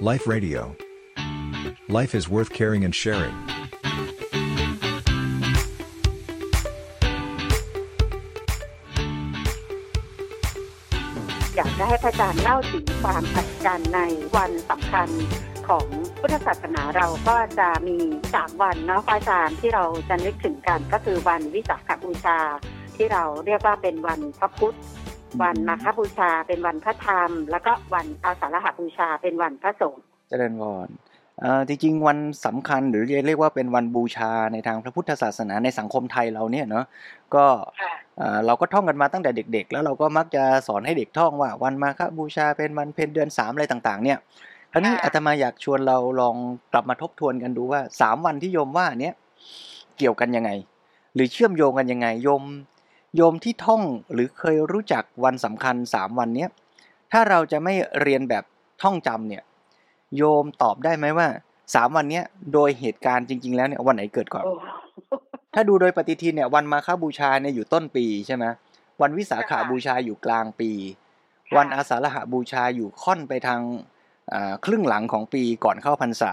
Life Radio. Life is worth caring and sharing. อยากจะให้พระอาจารย์เล่าถึงความอัศจรรย์ในวันสำคัญของพุทธศาสนาเราก็จะมีสามวันเนาะพระอาจารย์ที่เราจะนึกถึงกันก็คือวันวิสาขบูชา ที่เราเรียกว่าเป็นวันพระพุทธ วันมาฆบูชาเป็นวันพระธรรม แล้วก็วันอาสาฬหบูชาเป็นวันพระสงฆ์เจริญพรเอ่อจริงๆ วันสำคัญหรือเรียกว่าเป็นวันบูชาในทางพระพุทธศาสนาในสังคมไทยเราเนี่ยเนาะก็ค่ะเอ่อเราก็ท่องกันมาตั้งแต่เด็ก ๆ แล้วเราก็มักจะสอนให้เด็กท่องว่าวันมาฆบูชาเป็นวันเพ็ญเดือนสามอะไรต่างๆ เนี่ยคราวนี้ค่ะอาตมาอยากชวนเราลองกลับมาทบทวนกันดูว่าสามวันที่โยมว่าเนี้ยเกี่ยวกันยังไง หรือเชื่อมโยงกันยังไงโยม โยมที่ท่องหรือเคยรู้จักวันสำคัญสามวันเนี้ยถ้าเราจะไม่เรียนแบบท่องจำเนี่ยโยมตอบได้ไหมว่าสามวันเนี้ยโดยเหตุการณ์จริง ๆ แล้วเนี่ยวันไหนเกิดก่อนโอ้ถ้าดูโดยปฏิทินเนี่ยวันมาฆบูชาเนี่ยอยู่ต้นปีใช่ไหมวันวิสาขาบูชาอยู่กลางปี วันอาสาฬหบูชาอยู่ค่อนไปทางอ่าครึ่งหลังของปีก่อนเข้าพรรษา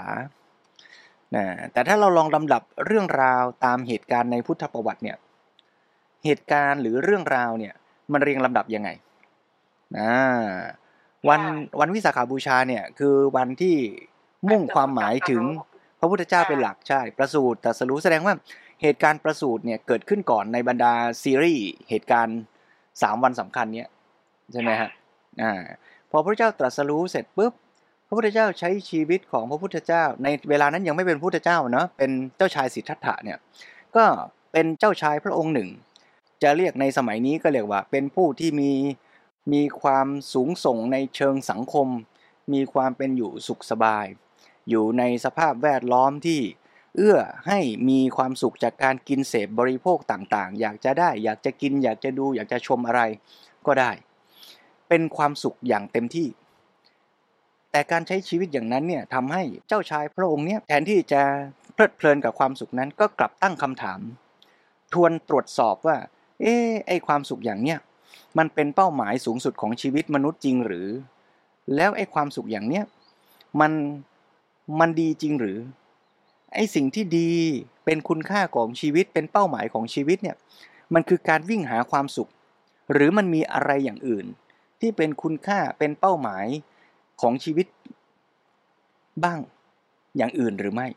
นะแต่ถ้าเราลองลำดับเรื่องราวตามเหตุการณ์ในพุทธประวัติเนี่ย เหตุการณ์หรือเรื่องราวเนี่ย มันเรียงลำดับยังไงนะวันวันวิสาขาบูชาเนี่ย คือวันที่มุ่งความหมายถึงพระพุทธเจ้าเป็นหลักใช่ ประสูติตรัสรู้แสดงว่าเหตุการณ์ประสูติเนี่ยเกิดขึ้นก่อนในบรรดาซีรีส์เหตุการณ์สามวันสำคัญเนี้ยใช่ไหมฮะอ่าพอพระพุทธเจ้าตรัสรู้เสร็จปุ๊บพระพุทธเจ้าใช้ชีวิตของพระพุทธเจ้า ในเวลานั้นยังไม่เป็นพระพุทธเจ้าเนาะเป็นเจ้าชายสิทธัตถะเนี่ยก็เป็นเจ้าชายพระองค์หนึ่ง จะเรียกในสมัยนี้ก็เรียกว่า เป็นผู้ที่มีมีความสูงส่งในเชิงสังคม มีความเป็นอยู่สุขสบาย อยู่ในสภาพแวดล้อมที่ เอื้อให้มีความสุขจากการกินเสพบริโภคต่างๆ อยากจะได้อยากจะกิน อยากจะดูอยากจะชมอะไรก็ได้ เป็นความสุขอย่างเต็มที่ แต่การใช้ชีวิตอย่างนั้นเนี่ยทำให้เจ้าชายพระองค์เนี่ยแทนที่จะเพลิดเพลินกับความสุขนั้นก็กลับตั้งคำถาม ทวนตรวจสอบว่า เอ๊ไอความสุขอย่างเนี้ยมันเป็นเป้าหมายสูงสุดของชีวิตมนุษย์จริงหรือ แล้วไอความสุขอย่างเนี้ยมันมันดีจริงหรือ ไอสิ่งที่ดีเป็นคุณค่าของชีวิตเป็นเป้าหมายของชีวิตเนี่ยมันคือการวิ่งหาความสุข หรือมันมีอะไรอย่างอื่น ที่เป็นคุณค่าเป็นเป้าหมายของชีวิต บ้างอย่างอื่นหรือไม่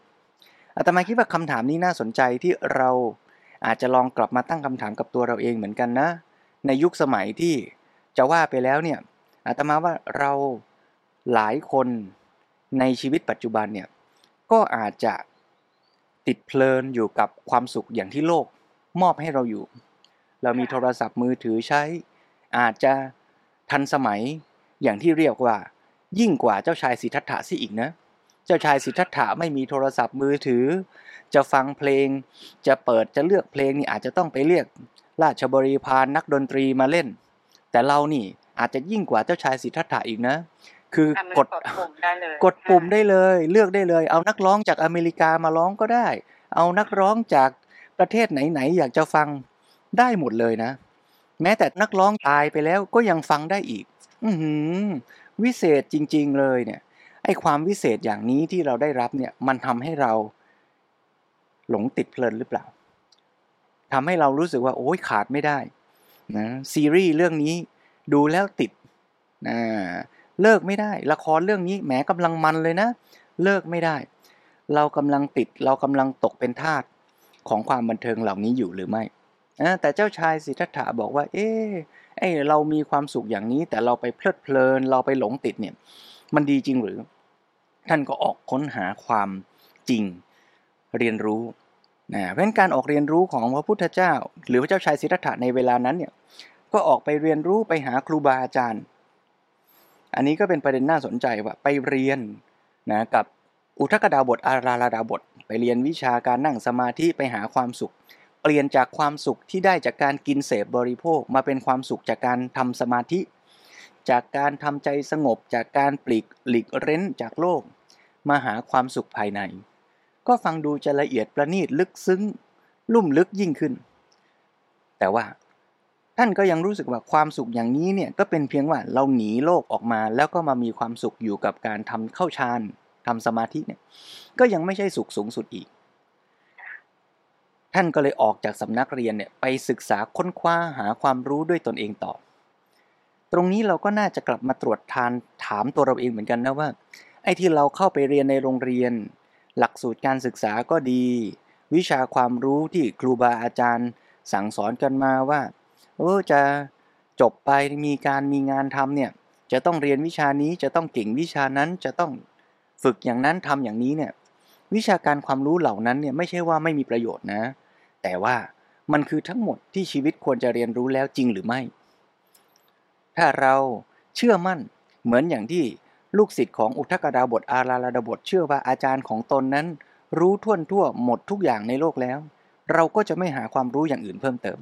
อาตมาคิดว่าคำถามนี้น่าสนใจที่เรา อาจจะลองกลับมาตั้งคำถามกับตัวเราเองเหมือนกันนะ ในยุคสมัยที่จะว่าไปแล้วเนี่ยอาตมาว่าเราหลายคนในชีวิตปัจจุบันเนี่ยก็อาจจะติดเพลินอยู่กับความสุขอย่างที่โลกมอบให้เราอยู่ เรามีโทรศัพท์มือถือใช้ อาจจะทันสมัยอย่างที่เรียกว่า ยิ่งกว่าเจ้าชายสิทธัตถะสิอีกนะเจ้าชายสิทธัตถะไม่มีโทรศัพท์มือถือ จะฟังเพลง จะเปิดจะเลือกเพลงนี่อาจจะต้องไปเรียก ราชบริพารนักดนตรีมาเล่น แต่เรานี่อาจจะยิ่งกว่าเจ้าชายสิทธัตถะอีกนะ คือกดกดปุ่มได้เลยกดปุ่มได้เลยเลือกได้เลย เอานักร้องจากอเมริกามาร้องก็ได้ เอานักร้องจากประเทศไหนๆอยากจะฟังได้หมดเลยนะ แม้แต่นักร้องตายไปแล้วก็ยังฟังได้อีก อือหือวิเศษจริง ๆ เลยเนี่ย ไอ้ความวิเศษอย่างนี้ที่เราได้รับเนี่ยมันทำให้เราหลงติดเพลินหรือเปล่าทำให้เรารู้สึกว่าโอ้ยขาดไม่ได้นะซีรีส์เรื่องนี้ดูแล้วติดนะเลิกไม่ได้ ละครเรื่องนี้แหมกำลังมันเลยนะ เลิกไม่ได้ เรากำลังติดเรากำลังตกเป็นทาสของความบันเทิงเหล่านี้อยู่หรือไม่แต่เจ้าชายสิทธัตถะบอกว่า เอ๊ะไอเรามีความสุขอย่างนี้ แต่เราไปเพลิดเพลิน เราไปหลงติดเนี่ย มันดีจริงหรือ ท่านก็ออกค้นหาความจริงเรียนรู้นะเพราะการออกเรียนรู้ของพระพุทธเจ้า หรือพระเจ้าชายสิทธัตถะในเวลานั้นเนี่ยก็ออกไปเรียนรู้ไปหาครูบาอาจารย์ อันนี้ก็เป็นประเด็นน่าสนใจว่าไปเรียนนะกับอุทกดาบทอาราลาดาบท ไปเรียนวิชาการนั่งสมาธิไปหาความสุข เปลี่ยนจากความสุขที่ได้จากการกินเสพบริโภคมาเป็นความสุขจากการทำสมาธิ จากการทำใจสงบจากการปลีกหลีกเร้นจากโลก มาหาความสุขภายใน ก็ฟังดูจะละเอียดประณีตลึกซึ้ง ลุ่มลึกยิ่งขึ้น แต่ว่าท่านก็ยังรู้สึกว่าความสุขอย่างนี้เนี่ยก็เป็นเพียงว่าเราหนีโลกออกมาแล้วก็มามีความสุขอยู่กับการทำเข้าฌานทำสมาธิเนี่ยก็ยังไม่ใช่สุขสูงสุดอีก ท่านก็เลยออกจากสำนักเรียนเนี่ยไปศึกษาค้นคว้าหาความรู้ด้วยตนเองต่อ ตรงนี้เราก็น่าจะกลับมาตรวจทานถามตัวเราเองเหมือนกันนะว่า ไอ้ที่เราเข้าไปเรียนในโรงเรียน หลักสูตรการศึกษาก็ดี วิชาความรู้ที่ครูบาอาจารย์ สั่งสอนกันมาว่าเออจะจบไปมีการมีงานทำเนี่ยจะต้องเรียนวิชานี้จะต้องเก่งวิชานั้นจะต้องฝึกอย่างนั้นทำอย่างนี้เนี่ยวิชาการความรู้เหล่านั้นเนี่ยไม่ใช่ว่าไม่มีประโยชน์นะ แต่ว่ามันคือทั้งหมดที่ชีวิตควรจะเรียนรู้แล้วจริงหรือไม่ ถ้าเราเชื่อมั่นเหมือนอย่างที่ ลูกศิษย์ของอุทกดาบทอาราลาดาบทเชื่อว่าอาจารย์ของตนนั้น รู้ท่วนทั่วหมดทุกอย่างในโลกแล้ว เราก็จะไม่หาความรู้อย่างอื่นเพิ่มเติม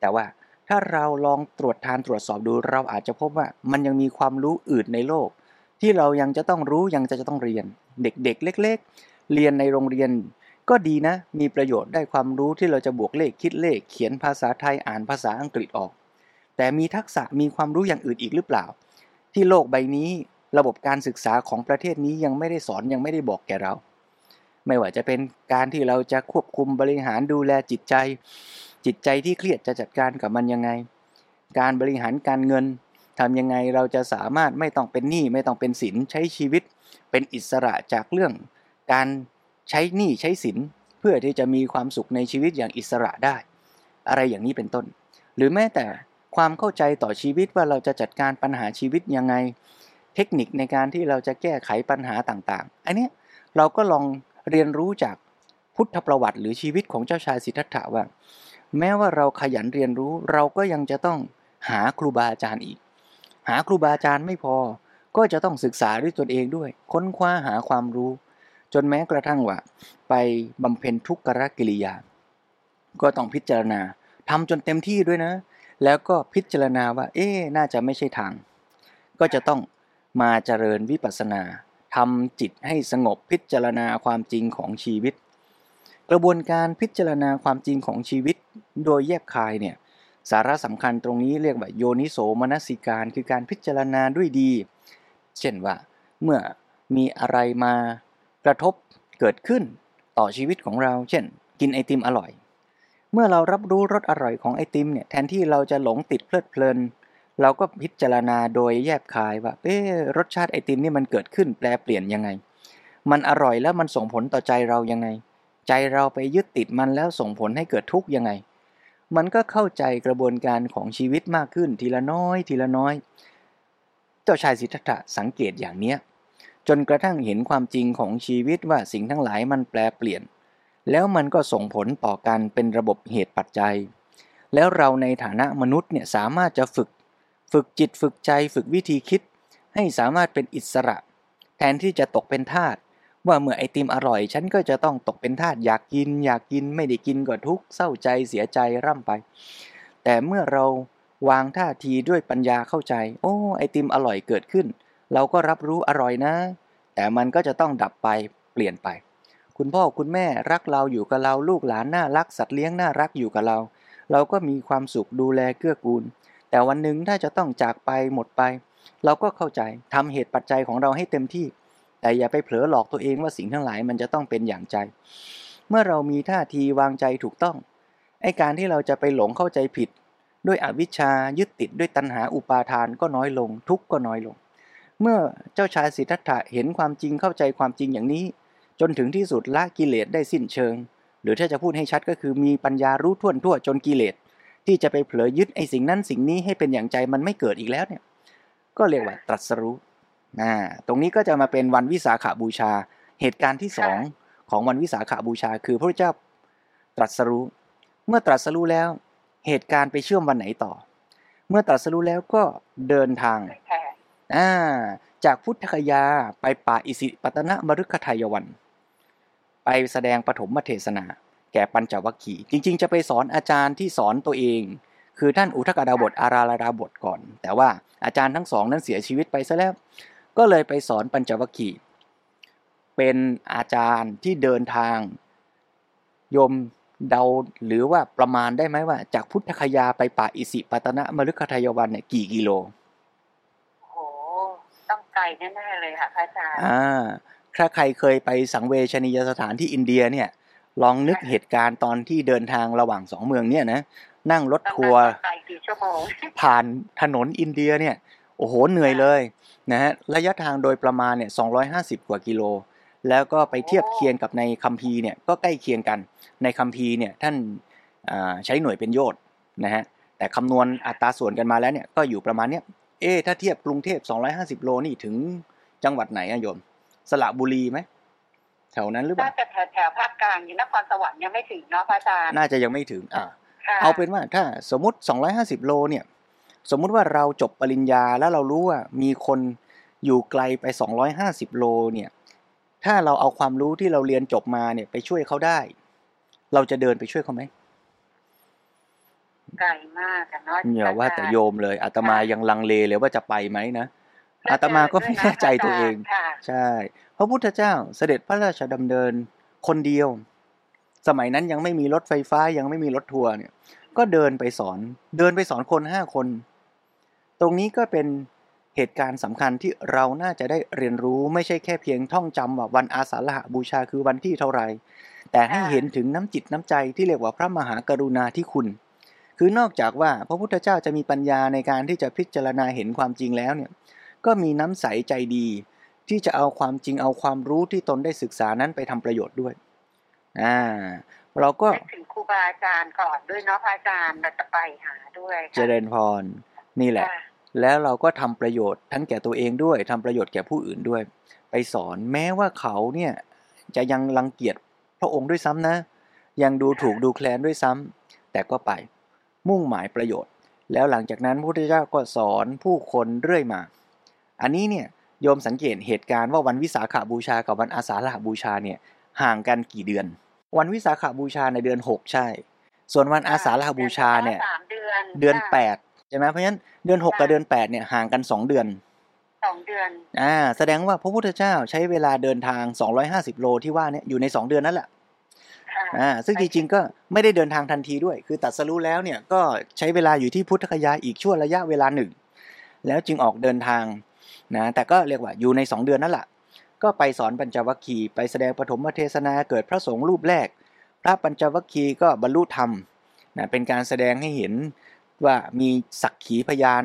แต่ว่าถ้าเราลองตรวจทานตรวจสอบดูเราอาจจะพบว่ามันยังมีความรู้อื่นในโลก ที่เรายังจะต้องรู้ยังจะจะต้องเรียน เด็กๆ เล็ก ๆ เรียนในโรงเรียน ก็ดีนะ มีประโยชน์ได้ความรู้ที่เราจะบวกเลขคิดเลข เขียนภาษาไทยอ่านภาษาอังกฤษออก แต่มีทักษะมีความรู้อย่างอื่นอีกหรือเปล่า ที่โลกใบนี้ ระบบการศึกษาของประเทศนี้ยังไม่ได้สอนยังไม่ได้บอกแก่เรา ไม่ว่าจะเป็นการที่เราจะควบคุมบริหารดูแลจิตใจ จิตใจที่เครียดจะจัดการกับมันยังไง การบริหารการเงินทำยังไงเราจะสามารถไม่ต้องเป็นหนี้ไม่ต้องเป็นสินใช้ชีวิต เป็นอิสระจากเรื่อง การใช้หนี้ใช้สินเพื่อที่จะมีความสุขในชีวิตอย่างอิสระได้ อะไรอย่างนี้เป็นต้น หรือแม้แต่ความเข้าใจต่อชีวิตว่าเราจะจัดการปัญหาชีวิตยังไง เทคนิคในการที่เราจะแก้ไขปัญหาต่างๆ อันนี้เราก็ลองเรียนรู้จากพุทธประวัติ หรือชีวิตของเจ้าชายสิทธัตถะว่า แม้ว่าเราขยันเรียนรู้เราก็ยังจะต้องหาครูบาอาจารย์อีก หาครูบาอาจารย์ไม่พอ ก็จะต้องศึกษาด้วยตนเองด้วย ค้นคว้าหาความรู้ จนแม้กระทั่งว่า ไปบำเพ็ญทุกขกิริยา ก็ต้องพิจารณาทำจนเต็มที่ด้วยนะ แล้วก็พิจารณาว่า เอ๊น่าจะไม่ใช่ทาง ก็จะต้อง มาเจริญวิปัสสนาทำจิตให้สงบพิจารณาความจริงของชีวิต กระบวนการพิจารณาความจริงของชีวิต โดยแยกคายเนี่ยสาระสำคัญตรงนี้เรียกว่าโยนิโสมนสิการ คือการพิจารณาด้วยดี เช่นว่า เมื่อมีอะไรมากระทบเกิดขึ้นต่อชีวิตของเรา เช่น กินไอติมอร่อย เมื่อเรารับรู้รสอร่อยของไอติมเนี่ยแทนที่เราจะหลงติดเพลิดเพลิน เราก็พิจารณาโดยแยบคายว่าเอ๊รสชาติไอติมนี่มันเกิดขึ้นแปลเปลี่ยนยังไง มันอร่อยแล้วมันส่งผลต่อใจเรายังไง ใจเราไปยึดติดมันแล้วส่งผลให้เกิดทุกข์ยังไง มันก็เข้าใจกระบวนการของชีวิตมากขึ้นทีละน้อยทีละน้อย เจ้าชายสิทธัตถะสังเกตอย่างเนี้ยจนกระทั่งเห็นความจริงของชีวิตว่าสิ่งทั้งหลายมันแปลเปลี่ยน แล้วมันก็ส่งผลต่อกันเป็นระบบเหตุปัจจัย แล้วเราในฐานะมนุษย์เนี่ยสามารถจะฝึก ฝึกจิตฝึกใจฝึกวิธีคิด ให้สามารถเป็นอิสระ แทนที่จะตกเป็นทาสว่าเมื่อไอติมอร่อย ฉันก็จะต้องตกเป็นทาสอยากกิน อยากกินไม่ได้กินก็ทุกข์เศร้าใจเสียใจร่ำไป แต่เมื่อเราวางท่าทีด้วยปัญญาเข้าใจ โอ้ไอติมอร่อยเกิดขึ้น เราก็รับรู้อร่อยนะ แต่มันก็จะต้องดับไปเปลี่ยนไป คุณพ่อคุณแม่รักเราอยู่กับเราลูกหลานน่ารักสัตว์เลี้ยงน่ารักอยู่กับเรา เราก็มีความสุขดูแลเกื้อกูล แต่วันหนึ่งถ้าจะต้องจากไปหมดไป เราก็เข้าใจทำเหตุปัจจัยของเราให้เต็มที่ แต่อย่าไปเผลอหลอกตัวเองว่าสิ่งทั้งหลายมันจะต้องเป็นอย่างใจ เมื่อเรามีท่าทีวางใจถูกต้องไอการที่เราจะไปหลงเข้าใจผิด ด้วยอวิชชายึดติดด้วยตัณหาอุปาทานก็น้อยลง ทุกข์ก็น้อยลง เมื่อเจ้าชายสิทธัตถะเห็นความจริงเข้าใจความจริงอย่างนี้ จนถึงที่สุดละกิเลสได้สิ้นเชิง หรือถ้าจะพูดให้ชัดก็คือมีปัญญารู้ท่วนทั่วจนกิเลส ที่จะไปเผลอยึดไอสิ่งนั้นสิ่งนี้ให้เป็นอย่างใจมันไม่เกิดอีกแล้วเนี่ย ก็เรียกว่าตรัสรู้นะตรงนี้ก็จะมาเป็นวันวิสาขาบูชา เหตุการณ์ที่สองของวันวิสาขาบูชา คือพระเจ้าตรัสรู้ เมื่อตรัสรู้แล้ว เหตุการณ์ไปเชื่อมวันไหนต่อ เมื่อตรัสรู้แล้วก็เดินทางอ่าจากพุทธคยาไปป่าอิสิปตนะมรุคทายวัน ไปแสดงปฐมเทศนา แก่ปัญจวัคคีย์จริง ๆ จะไปสอนอาจารย์ที่สอนตัวเอง คือท่านอุทกดาบทอาราลาดาบทก่อน แต่ว่าอาจารย์ทั้งสองนั้นเสียชีวิตไปซะแล้ว ก็เลยไปสอนปัญจวัคคีย์เป็นอาจารย์ที่เดินทางโยมเดาหรือว่าประมาณได้ไหมว่า จากพุทธคยาไปป่าอิสิปตนะมฤคทายวันเนี่ยกี่กิโลโอ้โหต้องไกลแน่ๆเลยค่ะพระอาจารย์อ่าถ้าใครเคยไปสังเวชนียสถานที่อินเดียเนี่ย ลองนึกเหตุการณ์ตอนที่เดินทางระหว่างสองเมืองเนี่ยนะนั่งรถต้องทัวร์นั่งรถไกลกี่ชั่วโมงผ่านถนนอินเดียเนี่ย โอ้โหเหนื่อยเลยนะฮะระยะทางโดยประมาณเนี่ย250 กว่ากิโล แล้วก็ไปเทียบเคียงกับในคัมภีร์เนี่ยก็ใกล้เคียงกัน ในคัมภีร์เนี่ยท่านอ่าใช้หน่วยเป็นโยชน์นะฮะแต่คำนวณอัตราส่วนกันมาแล้วเนี่ยก็อยู่ประมาณเนี้ยเอ๊ะถ้าเทียบกรุงเทพ 250 โลนี่ถึงจังหวัดไหนอะโยม สระบุรีไหม แถวนั้นหรือเปน่าล่าจะแถวแถวๆภาคกลางอยู่นครสวรรค์ยังไม่ถึงเนาะพระอาจารย์น่าจะยังไม่ถึงอ่าค่ะเอาเป็นว่าถ้าสมมติ 250 โลเนี่ย สมมุติว่าเราจบปริญญาแล้วเรารู้ว่ามีคนอยู่ไกลไป 250 โลเนี่ย ถ้าเราเอาความรู้ที่เราเรียนจบมาเนี่ยไปช่วยเขาได้ เราจะเดินไปช่วยเขาไหมไกลมากอะเนาะอย่าว่าแต่โยมเลยอาตมาค่ะยังลังเลเลยว่าจะไปไหมนะ อาตมาก็ไม่แน่ใจตัวเองค่ะใช่พระพุทธเจ้าเสด็จพระราชดำเนินคนเดียว สมัยนั้นยังไม่มีรถไฟฟ้ายังไม่มีรถทัวร์เนี่ย ก็เดินไปสอน เดินไปสอนคนห้าคน ตรงนี้ก็เป็นเหตุการณ์สำคัญที่เราน่าจะได้เรียนรู้ไม่ใช่แค่เพียงท่องจำว่าวันอาสาฬหบูชาคือวันที่เท่าไหร่แต่ให้เห็นถึงน้ำจิตน้ำใจที่เรียกว่าพระมหากรุณาธิคุณ คือนอกจากว่าพระพุทธเจ้าจะมีปัญญาในการที่จะพิจารณาเห็นความจริงแล้วเนี่ย ก็มีน้ำใสใจดี ที่จะเอาความจริงเอาความรู้ที่ตนได้ศึกษานั้นไปทำประโยชน์ด้วยอ่าเราก็นึกถึงครูบาอาจารย์ก่อนด้วยเนาะพระอาจารย์เราจะไปหาด้วยค่ะเจริญพรนี่แหละค่ะแล้วเราก็ทำประโยชน์ทั้งแก่ตัวเองด้วยทำประโยชน์แก่ผู้อื่นด้วย ไปสอนแม้ว่าเขาเนี่ยจะยังรังเกียจพระองค์ด้วยซ้ำนะ ยังดูถูกดูแคลนด้วยซ้ำแต่ก็ไปมุ่งหมายประโยชน์ แล้วหลังจากนั้นพระพุทธเจ้าก็สอนผู้คนเรื่อยมา อันนี้เนี่ยโยมสังเกตเหตุการณ์ว่าวันวิสาขาบูชากับวันอาสาฬหบูชาเนี่ยห่างกันกี่เดือน วันวิสาขาบูชาในเดือน 6 ใช่ ส่วนวันอาสาฬหบูชาเนี่ยสามเดือนเดือนค่ะแปดใช่ไหมเพราะฉะนั้นเดือนหกกับเดือนแปดเนี่ยห่างกันสองเดือนสองเดือนอ่าแสดงว่าพระพุทธเจ้าใช้เวลาเดินทาง 250 โลที่ว่าเนี่ยอยู่ใน 2 เดือนนั่นแหละค่ะอ่าซึ่งจริงๆก็ไม่ได้เดินทางทันทีด้วย คือตัดสรู้แล้วเนี่ยก็ใช้เวลาอยู่ที่พุทธคยาอีกช่วงระยะเวลาหนึ่ง แล้วจึงออกเดินทาง นะแต่ก็เรียกว่าอยู่ใน 2 เดือนนั่นแหละก็ไปสอนปัญจวัคคีย์ไปแสดงปฐมเทศนาเกิดพระสงฆ์รูปแรก พระปัญจวัคคีย์ก็บรรลุธรรมนะเป็นการแสดงให้เห็นว่ามีสักขีพยาน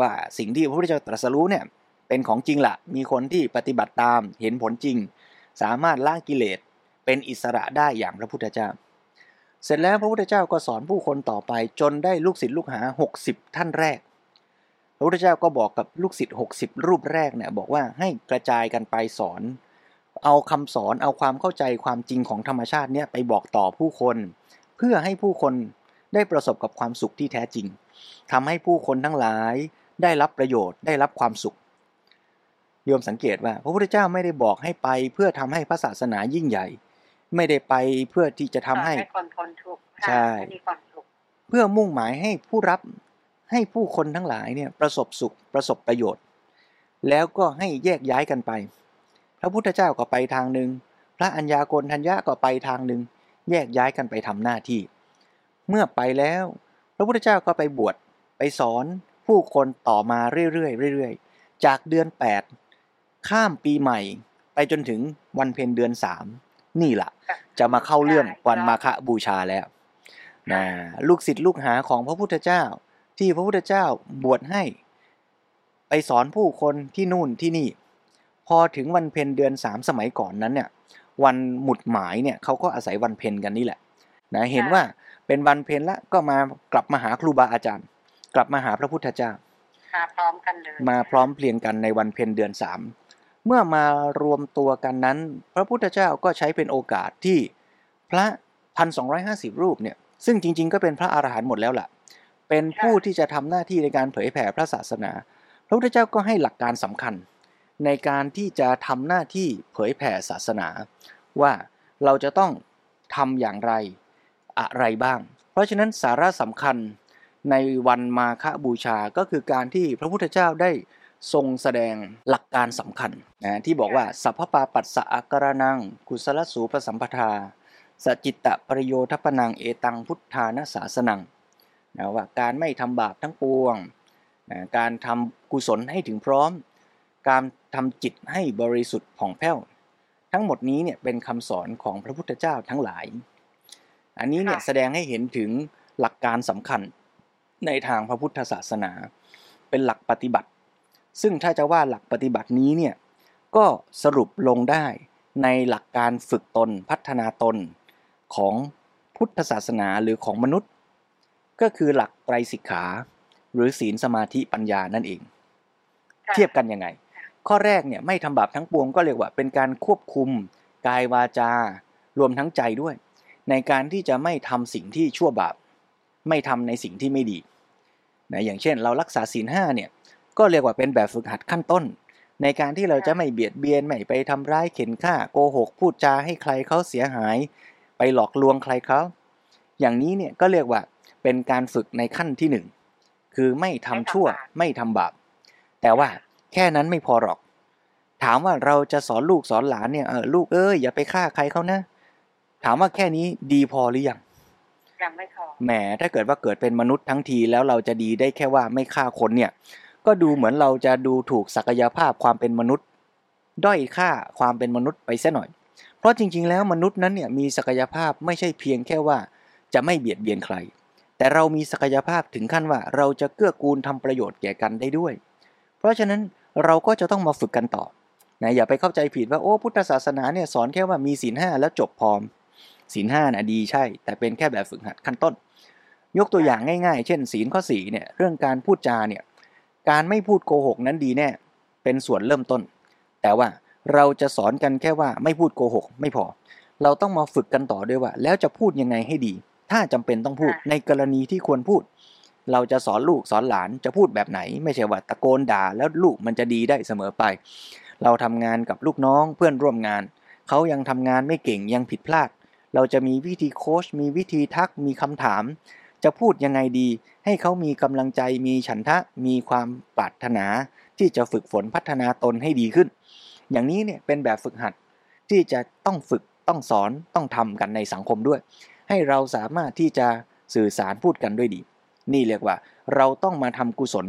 ว่าสิ่งที่พระพุทธเจ้าตรัสรู้เนี่ยเป็นของจริงละมีคนที่ปฏิบัติตามเห็นผลจริง สามารถละกิเลสเป็นอิสระได้อย่างพระพุทธเจ้า เสร็จแล้วพระพุทธเจ้าก็สอนผู้คนต่อไปจนได้ลูกศิษย์ลูกหา 60 ท่านแรก พระพุทธเจ้าก็บอกกับลูกศิษย์60 รูปแรกเนี่ยบอกว่าให้กระจายกันไปสอน เอาคำสอนเอาความเข้าใจความจริงของธรรมชาติเนี่ยไปบอกต่อผู้คน เพื่อให้ผู้คนได้ประสบกับความสุขที่แท้จริงทำให้ผู้คนทั้งหลายได้รับประโยชน์ได้รับความสุขโยมสังเกตว่าพระพุทธเจ้าไม่ได้บอกให้ไปเพื่อทำให้พระศาสนายิ่งใหญ่ ไม่ได้ไปเพื่อที่จะทำให้ให้คนพ้นทุกข์ค่ะใช่ให้มีความสุขเพื่อมุ่งหมายให้ผู้รับ ให้ผู้คนทั้งหลายเนี่ยประสบสุขประสบประโยชน์ แล้วก็ให้แยกย้ายกันไป พระพุทธเจ้าก็ไปทางหนึ่งพระอัญญาโกณทัญญาก็ไปทางหนึ่งแยกย้ายกันไปทำหน้าที่ เมื่อไปแล้ว พระพุทธเจ้าก็ไปบวชไปสอนผู้คนต่อมาเรื่อยๆเรื่อยๆ จากเดือน 8 ข้ามปีใหม่ ไปจนถึงวันเพ็ญเดือน 3 นี่แหละจะมาเข้าเรื่องวันมาฆบูชาแล้วนะลูกศิษย์ลูกหาของพระพุทธเจ้า ที่พระพุทธเจ้าบวชให้ ไปสอนผู้คนที่นู่นที่นี่ พอถึงวันเพ็ญเดือนสามสมัยก่อนนั้นเนี่ย วันหมุดหมายเนี่ยเขาก็อาศัยวันเพ็ญกันนี่แหละนะเห็นว่าเป็นวันเพ็ญละก็มากลับมาหาครูบาอาจารย์ กลับมาหาพระพุทธเจ้า มาพร้อมกันเลยมาพร้อมเพรียงกันในวันเพ็ญเดือนสามเมื่อมารวมตัวกันนั้น พระพุทธเจ้าก็ใช้เป็นโอกาสที่พระพันสองห้าสิบรูปเนี่ยซึ่งจริง ๆ ก็เป็นพระอรหันต์หมดแล้วล่ะ เป็นผู้ที่จะทำหน้าที่ในการเผยแผ่พระศาสนา พระพุทธเจ้าก็ให้หลักการสำคัญ ในการที่จะทำหน้าที่เผยแผ่ศาสนา ว่าเราจะต้องทำอย่างไรอะไรบ้าง เพราะฉะนั้นสาระสำคัญในวันมาฆบูชาก็คือการที่พระพุทธเจ้าได้ทรงแสดงหลักการสำคัญนะที่บอกว่าสัพพปาปัสสะอาการนังกุศลสูปสัมปทาสจิตตปริโยทปนังเอตังพุทธานาสาสนัง นะว่าการไม่ทำบาปทั้งปวงนะการทำกุศลให้ถึงพร้อม การทำจิตให้บริสุทธิ์ผ่องแผ้ว ทั้งหมดนี้เนี่ยเป็นคำสอนของพระพุทธเจ้าทั้งหลาย อันนี้เนี่ยค่ะแสดงให้เห็นถึงหลักการสำคัญในทางพระพุทธศาสนา เป็นหลักปฏิบัติ ซึ่งถ้าจะว่าหลักปฏิบัตินี้เนี่ยก็สรุปลงได้ในหลักการฝึกตนพัฒนาตนของพุทธศาสนาหรือของมนุษย์ ก็คือหลักไตรสิกขา หรือศีลสมาธิปัญญานั่นเองค่ะเทียบกันยังไง ข้อแรกเนี่ยไม่ทำบาปทั้งปวงก็เรียกว่า เป็นการควบคุมกายวาจา รวมทั้งใจด้วย ในการที่จะไม่ทำสิ่งที่ชั่วบาป ไม่ทำในสิ่งที่ไม่ดีนะอย่างเช่น เรารักษาศีลห้าเนี่ยก็เรียกว่าเป็นแบบฝึกหัดขั้นต้น ในการที่เราจะไม่เบียดเบียนไม่ไปทำร้ายเข็นฆ่าโกหกพูดจาให้ใครเขาเสียหาย ไปหลอกลวงใครเขาอย่างนี้เนี่ยก็เรียกว่า เป็นการฝึกในขั้นที่หนึ่งคือไม่ทำชั่วไม่ทำบาปแต่ว่าแค่นั้นไม่พอหรอก ถามว่าเราจะสอนลูกสอนหลานเนี่ยเออลูกเอ้ยอย่าไปฆ่าใครเขานะ ถามว่าแค่นี้ดีพอหรือยังยังไม่พอแหมถ้าเกิดว่าเกิดเป็นมนุษย์ทั้งทีแล้วเราจะดีได้แค่ว่าไม่ฆ่าคนเนี่ย ก็ดูเหมือนเราจะดูถูกศักยภาพความเป็นมนุษย์ ด้อยค่าความเป็นมนุษย์ไปเสียหน่อย เพราะจริง ๆ แล้วมนุษย์นั้นเนี่ยมีศักยภาพไม่ใช่เพียงแค่ว่า จะไม่เบียดเบียนใคร แต่เรามีศักยภาพถึงขั้นว่าเราจะเกื้อกูลทำประโยชน์แก่กันได้ด้วย เพราะฉะนั้นเราก็จะต้องมาฝึกกันต่อนะอย่าไปเข้าใจผิดว่าโอ้พุทธศาสนาเนี่ยสอนแค่ว่ามีศีลห้าแล้วจบพร้อมศีลห้านะดีใช่ แต่เป็นแค่แบบฝึกหัดขั้นต้น ยกตัวอย่างง่าย ๆ เช่น ศีลข้อสี่เนี่ยเรื่องการพูดจาเนี่ยการไม่พูดโกหกนั้นดีแน่เป็นส่วนเริ่มต้น แต่ว่าเราจะสอนกันแค่ว่าไม่พูดโกหก ไม่พอ เราต้องมาฝึกกันต่อด้วยว่า แล้วจะพูดยังไงให้ดี ถ้าจำเป็นต้องพูดค่ะในกรณีที่ควรพูด เราจะสอนลูกสอนหลานจะพูดแบบไหน ไม่ใช่ว่าตะโกนด่าแล้วลูกมันจะดีได้เสมอไป เราทำงานกับลูกน้องเพื่อนร่วมงาน เขายังทำงานไม่เก่งยังผิดพลาด เราจะมีวิธีโค้ชมีวิธีทักมีคำถาม จะพูดยังไงดี ให้เขามีกำลังใจมีฉันทะมีความปรารถนา ที่จะฝึกฝนพัฒนาตนให้ดีขึ้น อย่างนี้เนี่ยเป็นแบบฝึกหัดที่จะต้องฝึกต้องสอนต้องทำกันในสังคมด้วย ให้เราสามารถที่จะสื่อสารพูดกันด้วยดี นี่เรียกว่า เราต้องมาทำกุศล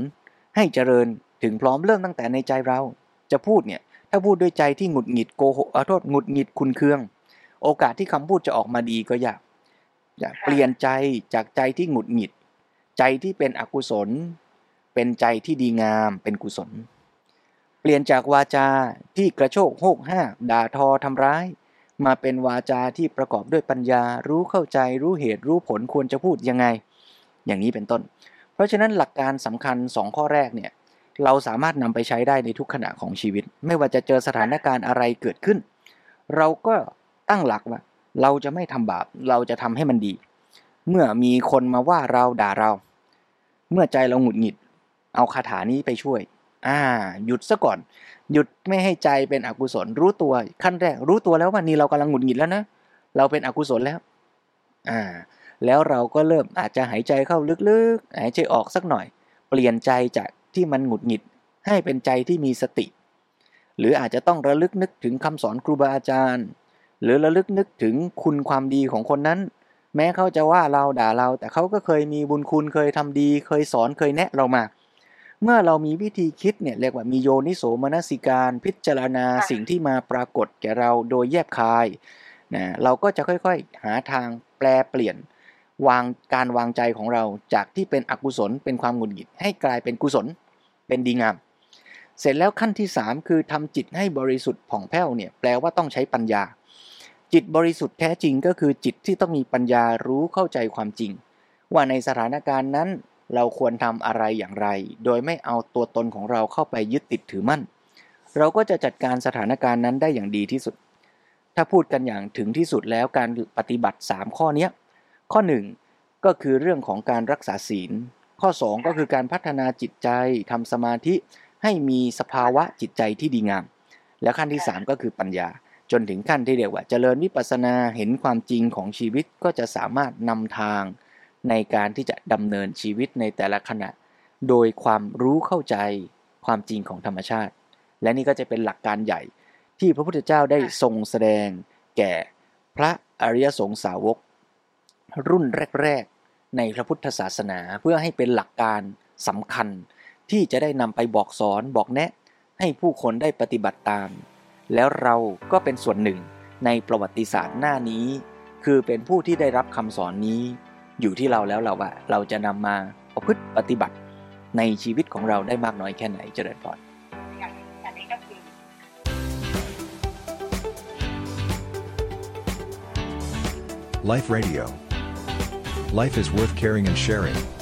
ให้เจริญถึงพร้อมเริ่มตั้งแต่ในใจเรา จะพูดเนี่ยถ้าพูดด้วยใจที่หงุดหงิดโกหกอาโทษหงุดหงิดคุณเคือง โอกาสที่คำพูดจะออกมาดีก็ยากอยากเปลี่ยนใจจากใจที่หงุดหงิด ใจที่เป็นอกุศล เป็นใจที่ดีงามเป็นกุศล เปลี่ยนจากวาจาที่กระโชกโหกห้าด่าทอทำร้าย มาเป็นวาจาที่ประกอบด้วยปัญญา รู้เข้าใจ รู้เหตุ รู้ผล ควรจะพูดยังไง อย่างนี้เป็นต้น เพราะฉะนั้นหลักการสำคัญ 2 ข้อแรกเนี่ย เราสามารถนำไปใช้ได้ในทุกขณะของชีวิต ไม่ว่าจะเจอสถานการณ์อะไรเกิดขึ้น เราก็ตั้งหลักว่า เราจะไม่ทำบาป เราจะทำให้มันดี เมื่อมีคนมาว่าเราด่าเรา เมื่อใจเราหงุดหงิด เอาคาถานี้ไปช่วย อ่า หยุดซะก่อน หยุดไม่ให้ใจเป็นอกุศล รู้ตัวขั้นแรก รู้ตัวแล้วว่านี่เรากำลังหงุดหงิดแล้วนะ เราเป็นอกุศลแล้ว อ่า แล้วเราก็เริ่มอาจจะหายใจเข้าลึกๆ หายใจออกสักหน่อย เปลี่ยนใจจากที่มันหงุดหงิด ให้เป็นใจที่มีสติ หรืออาจจะต้องระลึกนึกถึงคำสอนครูบาอาจารย์ หรือระลึกนึกถึงคุณความดีของคนนั้น แม้เขาจะว่าเราด่าเรา แต่เขาก็เคยมีบุญคุณเคยทำดี เคยสอนเคยแนะเรามา เมื่อเรามีวิธีคิดเนี่ยเรียกว่ามีโยนิโสมนสิการพิจารณาสิ่งที่มาปรากฏแก่เราโดยแยบคายนะเราก็จะค่อยๆหาทางแปลเปลี่ยนวางการวางใจของเราจากที่เป็นอกุศลเป็นความหงุดหงิดให้กลายเป็นกุศลเป็นดีงาม เสร็จแล้วขั้นที่ 3 คือทำจิตให้บริสุทธิ์ผ่องแผ้วเนี่ยแปลว่าต้องใช้ปัญญา จิตบริสุทธิ์แท้จริงก็คือจิตที่ต้องมีปัญญารู้เข้าใจความจริง ว่าในสถานการณ์นั้น เราควรทำอะไรอย่างไร โดยไม่เอาตัวตนของเราเข้าไปยึดติดถือมั่น เราก็จะจัดการสถานการณ์นั้นได้อย่างดีที่สุด ถ้าพูดกันอย่างถึงที่สุดแล้วการปฏิบัติ 3 ข้อนี้ข้อ 1 ก็คือเรื่องของการรักษาศีล ข้อ 2 ก็คือการพัฒนาจิตใจทำสมาธิให้มีสภาวะจิตใจที่ดีงาม แล้วขั้นที่ 3 ก็คือปัญญา จนถึงขั้นที่เรียกว่าเจริญวิปัสสนาเห็นความจริงของชีวิตก็จะสามารถนำทาง ในการที่จะดำเนินชีวิตในแต่ละขณะ โดยความรู้เข้าใจความจริงของธรรมชาติ และนี่ก็จะเป็นหลักการใหญ่ ที่พระพุทธเจ้าได้ทรงแสดงแก่พระอริยสงสาวก รุ่นแรก ๆ ในพระพุทธศาสนาเพื่อให้เป็นหลักการสำคัญ ที่จะได้นำไปบอกสอนบอกแนะ ให้ผู้คนได้ปฏิบัติตาม แล้วเราก็เป็นส่วนหนึ่งในประวัติศาสตร์หน้านี้ คือเป็นผู้ที่ได้รับคำสอนนี้ อยู่ที่เราแล้วเราว่าเราจะนำมาประพฤติปฏิบัติในชีวิตของเราได้มากน้อยแค่ไหนเจริญพรไลฟ์เรดิโอ Life is worth caring and sharing.